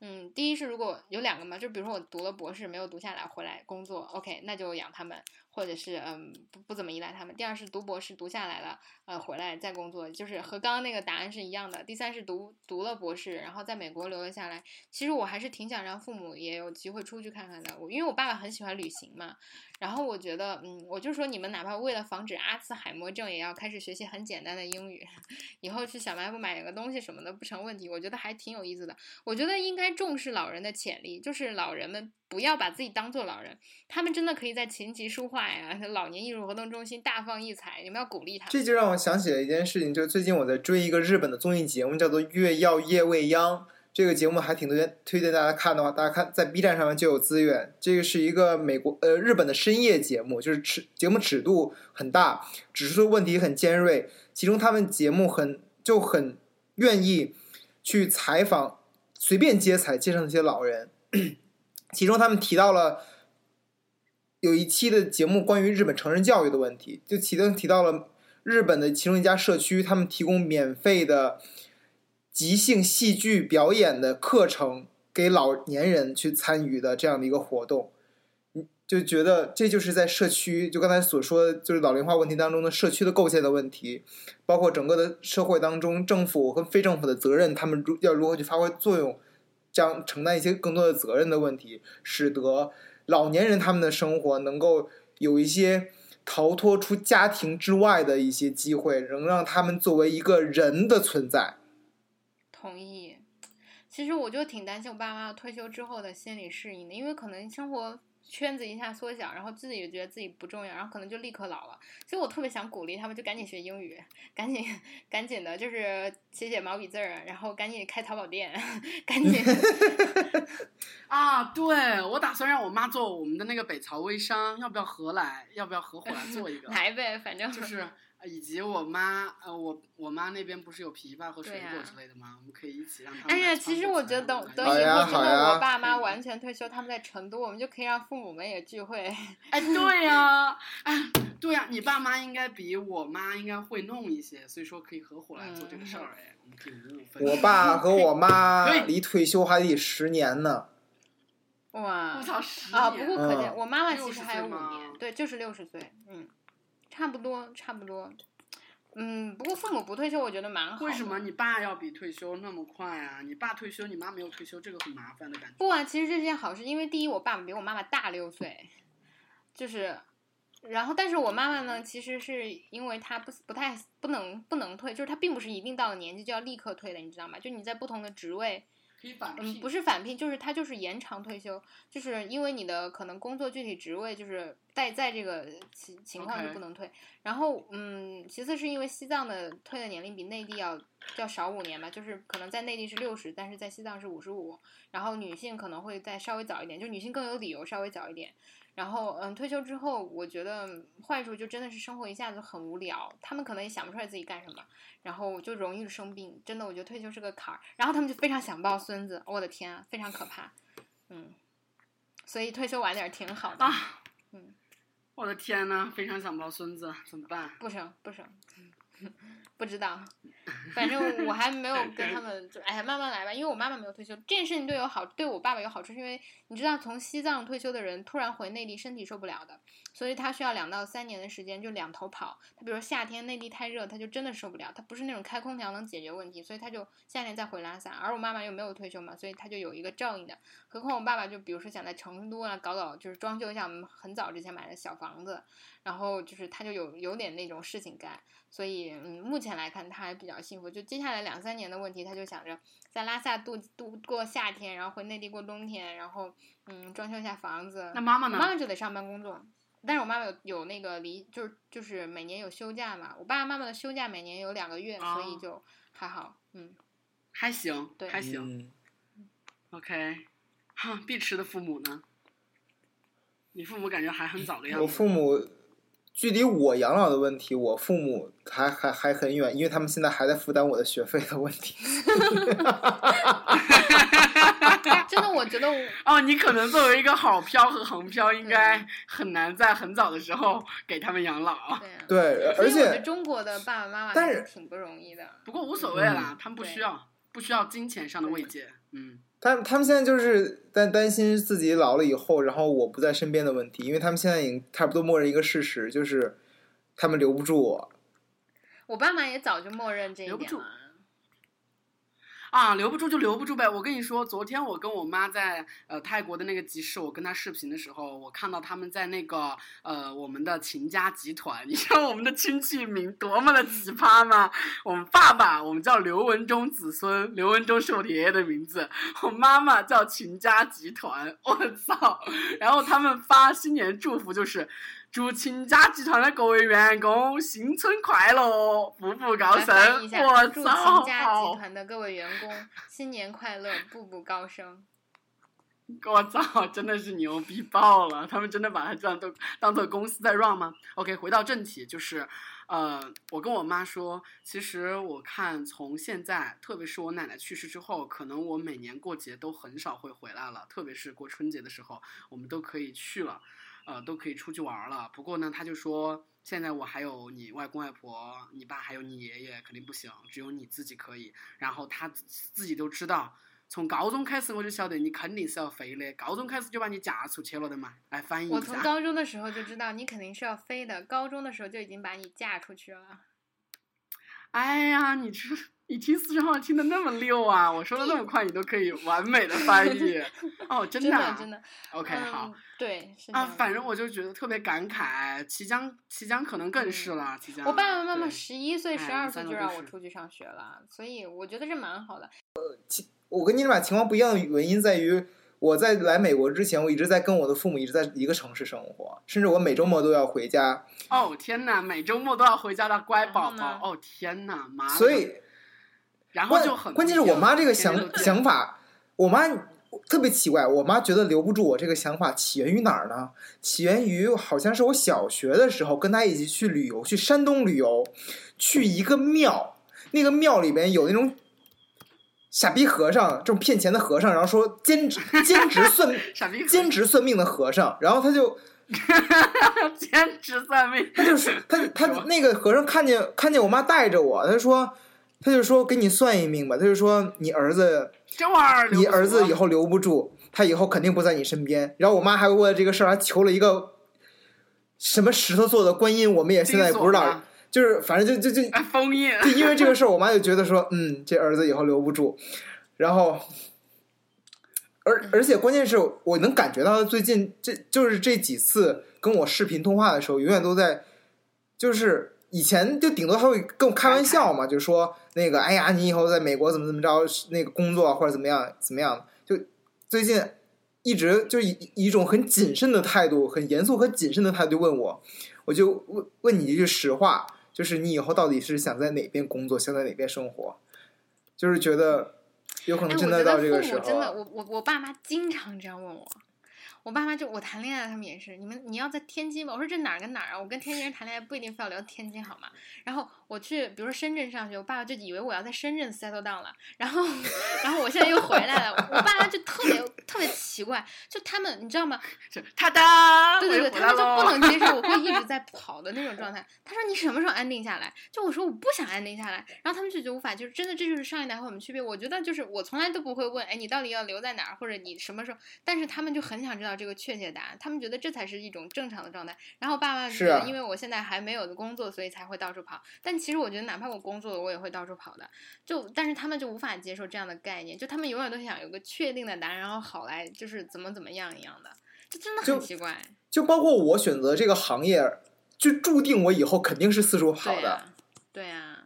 [SPEAKER 3] 嗯，第一是如果有两个嘛，就比如说我读了博士没有读下来，回来工作，OK，那就养他们。或者是嗯不不怎么依赖他们。第二是读博士读下来了，呃回来再工作，就是和刚刚那个答案是一样的。第三是读读了博士，然后在美国留了下来。其实我还是挺想让父母也有机会出去看看的。我因为我爸爸很喜欢旅行嘛，然后我觉得嗯我就说你们哪怕为了防止阿兹海默症，也要开始学习很简单的英语，以后去小卖部买个东西什么的不成问题。我觉得还挺有意思的。我觉得应该重视老人的潜力，就是老人们。不要把自己当做老人，他们真的可以在琴棋书画呀、老年艺术活动中心大放异彩。你们要鼓励他。
[SPEAKER 4] 这就让我想起了一件事情，就是最近我在追一个日本的综艺节目，叫做《月曜夜未央》。这个节目还挺推荐推荐大家看的话，大家看在 B 站上面就有资源。这个是一个美国呃日本的深夜节目，就是尺节目尺度很大，指出问题很尖锐。其中他们节目很就很愿意去采访，随便接采街上那些老人。其中他们提到了有一期的节目关于日本成人教育的问题，就其中提到了日本的其中一家社区，他们提供免费的即兴戏剧表演的课程给老年人去参与的这样的一个活动，就觉得这就是在社区，就刚才所说的，就是老龄化问题当中的社区的构建的问题，包括整个的社会当中政府和非政府的责任，他们如要如何去发挥作用。将承担一些更多的责任的问题，使得老年人他们的生活能够有一些逃脱出家庭之外的一些机会，能让他们作为一个人的存在。
[SPEAKER 3] 同意。其实我就挺担心我爸妈退休之后的心理适应的，因为可能生活。圈子一下缩小，然后自己也觉得自己不重要，然后可能就立刻老了。所以我特别想鼓励他们，就赶紧学英语，赶紧赶紧的，就是写写毛笔字儿，然后赶紧开淘宝店，赶紧。
[SPEAKER 2] 啊，对我打算让我妈做我们的那个北朝微商，要不要合来？要不要合伙来做一个？
[SPEAKER 3] 来呗，反正
[SPEAKER 2] 就是。以及我妈，呃，我我妈那边不是有枇杷和水果之类的吗？我们可以一起让他们。
[SPEAKER 3] 哎呀，其实我觉得等等以后真的我爸妈完全退休，他们在成都，我们就可以让父母们也聚会。
[SPEAKER 2] 哎，对呀，哎，对呀，你爸妈应该比我妈应该会弄一些，所以说可以合伙来做这个事儿。哎，我们可以五五分。
[SPEAKER 4] 我爸和我妈 离退休还得十年呢。
[SPEAKER 3] 哇！
[SPEAKER 2] 我操，十
[SPEAKER 3] 啊！不过可见我妈妈其实还有五年，对，就是六十岁，嗯。差不多，差不多，嗯，不过父母不退休，我觉得蛮好。
[SPEAKER 2] 为什么你爸要比退休那么快啊？你爸退休，你妈没有退休，这个很麻烦的感觉。
[SPEAKER 3] 不啊，其实这是件好事，因为第一，我爸爸比我妈妈大六岁，就是，然后，但是我妈妈呢，其实是因为她不不太不能不能退，就是她并不是一定到了年纪就要立刻退的，你知道吗？就你在不同的职位。
[SPEAKER 2] 嗯，
[SPEAKER 3] 不是返聘，就是他就是延长退休，就是因为你的可能工作具体职位就是待在这个情情况就不能退。然后嗯，其次是因为西藏的退的年龄比内地要要少五年嘛，就是可能在内地是六十，但是在西藏是五十五。然后女性可能会再稍微早一点，就女性更有理由稍微早一点。然后，嗯，退休之后，我觉得坏处就真的是生活一下子很无聊，他们可能也想不出来自己干什么，然后就容易生病。真的，我觉得退休是个坎儿。然后他们就非常想抱孙子，我的天啊，非常可怕。嗯，所以退休晚点挺好的。嗯，
[SPEAKER 2] 我的天呐，非常想抱孙子，怎么办？
[SPEAKER 3] 不生，不生，不知道。反正我还没有跟他们，就哎呀，慢慢来吧。因为我妈妈没有退休，这件事情对有好，对我爸爸有好处，是因为你知道，从西藏退休的人突然回内地，身体受不了的，所以他需要两到三年的时间，就两头跑。他比如说夏天内地太热，他就真的受不了，他不是那种开空调能解决问题，所以他就夏天再回拉萨。而我妈妈又没有退休嘛，所以他就有一个照应的。何况我爸爸就比如说想在成都啊搞搞，就是装修一下我们很早之前买的小房子，然后就是他就有有点那种事情干。所以，嗯，目前来看他还比较幸福。就接下来两三年的问题，他就想着在拉萨度度过夏天，然后回内地过冬天，然后，嗯，装修一下房子。
[SPEAKER 2] 那妈妈呢？
[SPEAKER 3] 妈妈就得上班工作，但是我妈妈有有那个离，就是就是每年有休假嘛。我爸爸妈妈的休假每年有两个月，所以就还好，嗯，
[SPEAKER 2] 还行，
[SPEAKER 3] 对，
[SPEAKER 2] 还行。OK，哈，碧池的父母呢？你父母感觉还很早的样子。
[SPEAKER 4] 我父母。距离我养老的问题，我父母还还还很远，因为他们现在还在负担我的学费的问题。
[SPEAKER 3] 真的，我觉得
[SPEAKER 2] 哦，你可能作为一个好漂和横漂，应该很难在很早的时候给他们养老。
[SPEAKER 4] 对，而且
[SPEAKER 3] 中国的爸爸妈妈
[SPEAKER 4] 但是
[SPEAKER 3] 挺不容易的。
[SPEAKER 2] 不过无所谓啦，他们不需要，不需要金钱上的慰藉。嗯。
[SPEAKER 4] 他他们现在就是担担心自己老了以后，然后我不在身边的问题，因为他们现在已经差不多默认一个事实，就是他们留不住我。
[SPEAKER 3] 我爸妈也早就默认这一
[SPEAKER 2] 点了。啊，留不住就留不住呗！我跟你说，昨天我跟我妈在呃泰国的那个集市，我跟她视频的时候，我看到他们在那个呃我们的秦家集团，你知道我们的亲戚名多么的奇葩吗？我们爸爸我们叫刘文忠子孙，刘文忠是我爷爷的名字，我妈妈叫秦家集团，我操！然后他们发新年祝福就是。祝秦家集团的各位员工新春快乐，步步高升！我
[SPEAKER 3] 祝秦家集团的各位员工 新年快乐，步步高升！
[SPEAKER 2] 我操，真的是牛逼爆了！他们真的把它这样都当做公司在 run 吗？OK，回到正题，就是，呃，我跟我妈说，其实我看从现在，特别是我奶奶去世之后，可能我每年过节都很少会回来了，特别是过春节的时候，我们都可以去了。呃，都可以出去玩了。不过呢，他就说，现在我还有你外公外婆、你爸还有你爷爷，肯定不行，只有你自己可以。然后他自己都知道，从高中开始我就晓得你肯定是要飞的，高中开始就把你嫁出去了的嘛。来翻译一下。
[SPEAKER 3] 我从高中的时候就知道你肯定是要飞的，高中的时候就已经把你嫁出去了。
[SPEAKER 2] 哎呀，你这。你听四川话听的那么溜啊！我说的那么快，你都可以完美的翻译。哦，真
[SPEAKER 3] 的，真的。
[SPEAKER 2] OK，好。
[SPEAKER 3] 对。
[SPEAKER 2] 啊，反正我就觉得特别感慨，綦江，綦江可能更是了。綦江。
[SPEAKER 3] 我爸爸妈妈十一岁、十二岁就让我出去上学了，所以我觉得这蛮好的。
[SPEAKER 4] 呃，其我跟你俩情况不一样的原因在于，我在来美国之前，我一直在跟我的父母一直在一个城市生活，甚至我每周末都要回家。
[SPEAKER 2] 哦天呐，每周末都要回家的乖宝宝！哦天呐，妈。
[SPEAKER 4] 所以。
[SPEAKER 2] 然后就很
[SPEAKER 4] 关键是我妈这个想想法，我妈特别奇怪。我妈觉得留不住我这个想法起源于哪儿呢？起源于好像是我小学的时候跟她一起去旅游，去山东旅游，去一个庙，那个庙里边有那种傻逼和尚，这种骗钱的和尚，然后说兼职兼职算 兼职算命的和尚，然后他就
[SPEAKER 2] 兼职算命，
[SPEAKER 4] 他就是他他那个和尚看见看见我妈带着我，他说。他就说给你算一命吧，他就说你儿子，
[SPEAKER 2] 这玩意儿，
[SPEAKER 4] 你儿子以后留不住，他以后肯定不在你身边。然后我妈还为了这个事儿还求了一个什么石头做的观音，我们也现在也不知道，就是反正就就就
[SPEAKER 2] 封印，
[SPEAKER 4] 就因为这个事儿，我妈就觉得说，嗯，这儿子以后留不住。然后，而而且关键是我能感觉到最近这就是这几次跟我视频通话的时候，永远都在就是。以前就顶多他会跟我开玩笑嘛，就说那个，哎呀，你以后在美国怎么怎么着，那个工作或者怎么样怎么样。就最近一直就以以一种很谨慎的态度，很严肃和谨慎的态度问我，我就问问你一句实话，就是你以后到底是想在哪边工作，想在哪边生活？就是觉得有可能真的到这个时候。
[SPEAKER 3] 真的，我我我爸妈经常这样问我。我爸妈就我谈恋爱，他们也是，你们你要在天津吗？我说这哪儿跟哪儿啊？我跟天津人谈恋爱不一定非要聊天津好吗？然后我去，比如说深圳上学，我爸爸就以为我要在深圳 settle down 了，然后然后我现在又回来了，我爸妈就特别特别奇怪，就他们你知道吗？
[SPEAKER 2] 是他哒，
[SPEAKER 3] 对对对，他们就不能接受 我会一直在跑的那种状态。他说你什么时候安定下来？就我说我不想安定下来，然后他们就觉得无法，就是真的这就是上一代和我们区别。我觉得就是我从来都不会问，哎，你到底要留在哪儿，或者你什么时候？但是他们就很想知道这个确切答案，他们觉得这才是一种正常的状态。然后爸妈就是觉
[SPEAKER 4] 啊
[SPEAKER 3] 得，因为我现在还没有的工作，所以才会到处跑。但其实我觉得，哪怕我工作了，我也会到处跑的。就但是他们就无法接受这样的概念，就他们永远都想有个确定的答案，然后好来就是怎么怎么样一样的，这真的很奇怪。
[SPEAKER 4] 就包括我选择这个行业，就注定我以后肯定是四处跑的。
[SPEAKER 3] 对呀、对呀、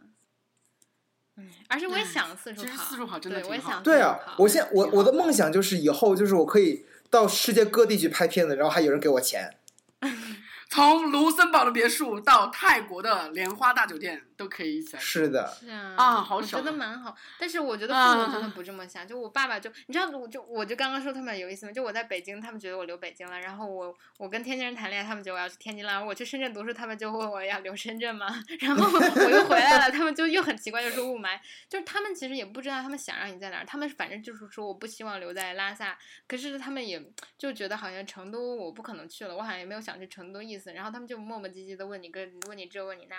[SPEAKER 3] 嗯，而且我也想四处跑，
[SPEAKER 2] 四处跑真的
[SPEAKER 3] 对，我也
[SPEAKER 2] 挺好
[SPEAKER 3] 想
[SPEAKER 4] 对啊我现我我的梦想就是以后就是我可以到世界各地去拍片子，然后还有人给我钱。
[SPEAKER 2] 从卢森堡的别墅到泰国的莲花大酒店，都可以一起来。
[SPEAKER 4] 是的，
[SPEAKER 3] 是啊，
[SPEAKER 2] 啊好
[SPEAKER 3] 我觉得蛮好。但是我觉得父母真的
[SPEAKER 2] 啊
[SPEAKER 3] 不这么想。就我爸爸就，你知道，我就我就刚刚说他们有意思吗？就我在北京，他们觉得我留北京了，然后我我跟天津人谈恋爱，他们觉得我要去天津了。我去深圳读书，他们就问我要留深圳吗？然后我又回来了，他们就又很奇怪，就说雾霾。就是他们其实也不知道他们想让你在哪儿，他们反正就是说我不希望留在拉萨，可是他们也就觉得好像成都我不可能去了，我好像也没有想去成都意思，然后他们就磨磨唧唧的问你个问你这问你那，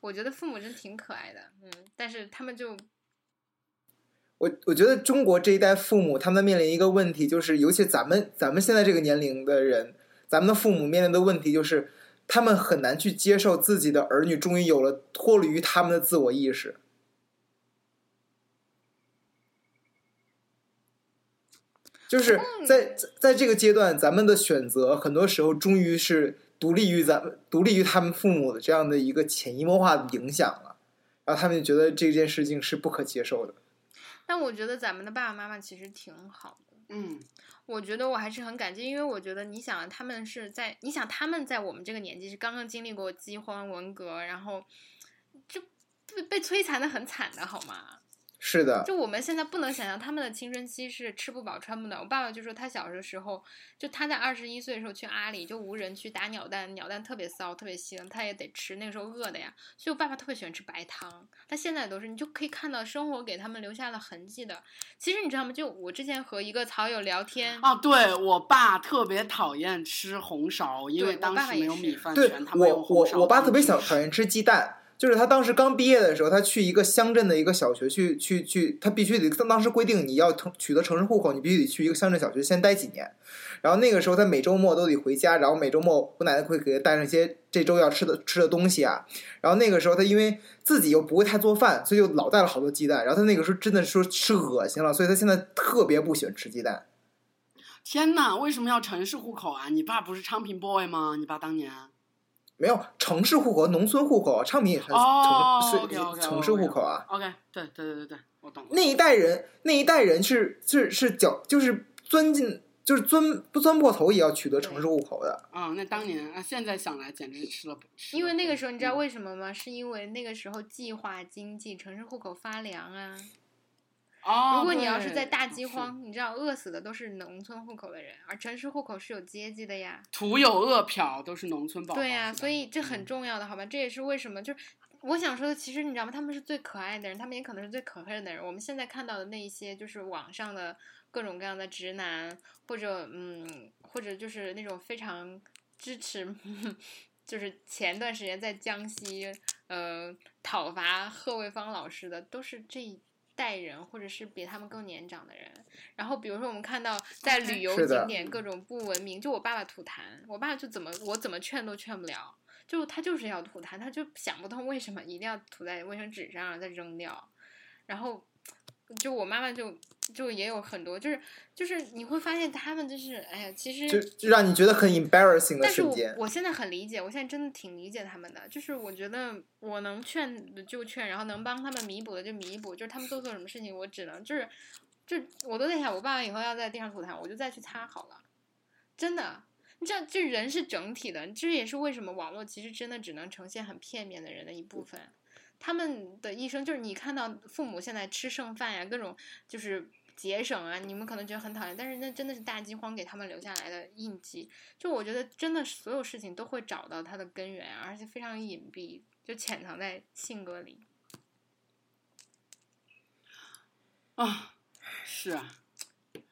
[SPEAKER 3] 我觉得父母真挺可爱的，嗯，但是他们就
[SPEAKER 4] 我我觉得中国这一代父母他们面临一个问题，就是尤其咱们咱们现在这个年龄的人，咱们的父母面临的问题就是，他们很难去接受自己的儿女终于有了脱离于他们的自我意识。就是在在在这个阶段，咱们的选择很多时候终于是独立于咱们独立于他们父母的这样的一个潜移默化的影响了，然后他们就觉得这件事情是不可接受的。
[SPEAKER 3] 但我觉得咱们的爸爸妈妈其实挺好的。
[SPEAKER 2] 嗯，
[SPEAKER 3] 我觉得我还是很感激，因为我觉得你想，他们是在你想他们在我们这个年纪是刚刚经历过饥荒、文革，然后就被被摧残的很惨的好吗？
[SPEAKER 4] 是的，
[SPEAKER 3] 就我们现在不能想象他们的青春期是吃不饱穿不暖。我爸爸就说他小的时候，就他在二十一岁的时候去阿里，就无人区打鸟蛋，鸟蛋特别骚，特别腥，他也得吃，那个时候饿的呀。所以我爸爸特别喜欢吃白汤，他现在都是你就可以看到生活给他们留下了痕迹的。其实你知道吗？就我之前和一个草友聊天，
[SPEAKER 2] 啊，对我爸特别讨厌吃红苕，因为
[SPEAKER 3] 我
[SPEAKER 2] 当时没有米饭
[SPEAKER 4] 对
[SPEAKER 2] 全，他们用
[SPEAKER 4] 我
[SPEAKER 2] 红苕
[SPEAKER 4] 我我爸特别想
[SPEAKER 2] 食
[SPEAKER 4] 讨厌吃鸡蛋，就是他当时刚毕业的时候，他去一个乡镇的一个小学去去去，他必须得当时规定你要取得城市户口，你必须得去一个乡镇小学先待几年。然后那个时候他每周末都得回家，然后每周末我奶奶会给他带上一些这周要吃的吃的东西啊。然后那个时候他因为自己又不会太做饭，所以就老带了好多鸡蛋。然后他那个时候真的说吃恶心了，所以他现在特别不喜欢吃鸡蛋。
[SPEAKER 2] 天呐，为什么要城市户口啊？你爸不是昌平 boy 吗？你爸当年
[SPEAKER 4] 没有城市户口、农村户口，昌平也是
[SPEAKER 2] 哦
[SPEAKER 4] 城、是城市户口啊。
[SPEAKER 2] OK，对对对对对，我懂。
[SPEAKER 4] 那一代人，那一代人是是是脚，就是钻进，就是钻不钻破头也要取得城市户口的。
[SPEAKER 2] 啊、那当年啊，现在想来简直是吃了。吃了
[SPEAKER 3] 因为那个时候你知道
[SPEAKER 2] 嗯
[SPEAKER 3] 为什么吗？是因为那个时候计划经济，城市户口发粮啊。
[SPEAKER 2] 哦，
[SPEAKER 3] 如果你要是在大饥荒，你知道饿死的都是农村户口的人，而城市户口是有阶级的呀。
[SPEAKER 2] 土有饿殍，都是农村宝宝。
[SPEAKER 3] 对呀、
[SPEAKER 2] 是吧
[SPEAKER 3] 所以这很
[SPEAKER 2] 嗯
[SPEAKER 3] 重要的，好吧？这也是为什么，就是我想说的，其实你知道吗？他们是最可爱的人，他们也可能是最可恨的人。我们现在看到的那一些，就是网上的各种各样的直男，或者嗯，或者就是那种非常支持，就是前段时间在江西呃讨伐贺卫方老师的，都是这一。代人，或者是比他们更年长的人，然后比如说我们看到在旅游景点各种不文明，就我爸爸吐痰，我爸就怎么我怎么劝都劝不了，就他就是要吐痰，他就想不通为什么一定要吐在卫生纸上，再扔掉。然后就我妈妈就就也有很多，就是就是你会发现他们就是哎呀，其实
[SPEAKER 4] 就就让你觉得很 embarrassing 的
[SPEAKER 3] 但是我
[SPEAKER 4] 瞬间。
[SPEAKER 3] 我现在很理解，我现在真的挺理解他们的。就是我觉得我能劝的就劝，然后能帮他们弥补的就弥补。就是他们做错什么事情，我只能就是就我都在想，我爸爸以后要在地上吐痰，我就再去擦好了。真的，你知道，这人是整体的，这也是为什么网络其实真的只能呈现很片面的人的一部分。他们的一生就是你看到父母现在吃剩饭呀，各种就是节省啊，你们可能觉得很讨厌，但是那真的是大饥荒给他们留下来的印记。就我觉得，真的所有事情都会找到它的根源，而且非常隐蔽，就潜藏在性格里。
[SPEAKER 2] 啊，是啊，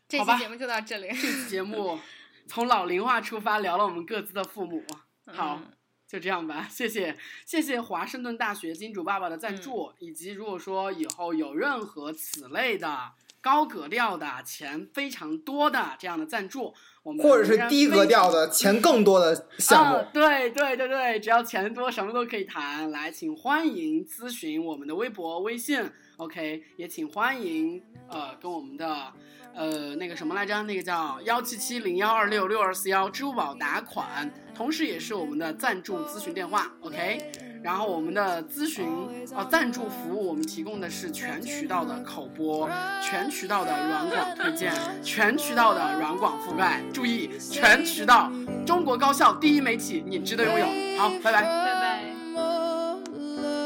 [SPEAKER 3] 这期节目就到这里。
[SPEAKER 2] 这期节目 从老龄化出发，聊了我们各自的父母。好，
[SPEAKER 3] 嗯
[SPEAKER 2] 就这样吧，谢谢谢谢华盛顿大学金主爸爸的赞助，以及如果说以后有任何此类的高格调的钱非常多的这样的赞助，我们
[SPEAKER 4] 或者是低格调的钱更多的项目
[SPEAKER 2] 啊，，对对对对，只要钱多，什么都可以谈。来，请欢迎咨询我们的微博、微信，OK，也请欢迎呃跟我们的呃那个什么来着，那个叫幺七七零幺二六六二四幺支付宝打款，同时也是我们的赞助咨询电话，OK。然后我们的咨询呃赞助服务，我们提供的是全渠道的口播，全渠道的软广推荐，全渠道的软广覆盖。注意，全渠道，中国高校第一媒体，你值得拥有。好，拜拜。
[SPEAKER 3] 拜拜。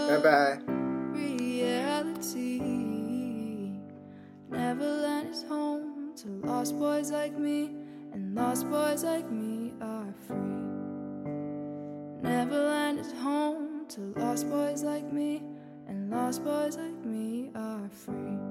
[SPEAKER 4] 拜拜。
[SPEAKER 1] reality. Neverland is home to lost boys like me, and lost boys like me are free. Neverland is home to lost boys like me, and lost boys like me are free.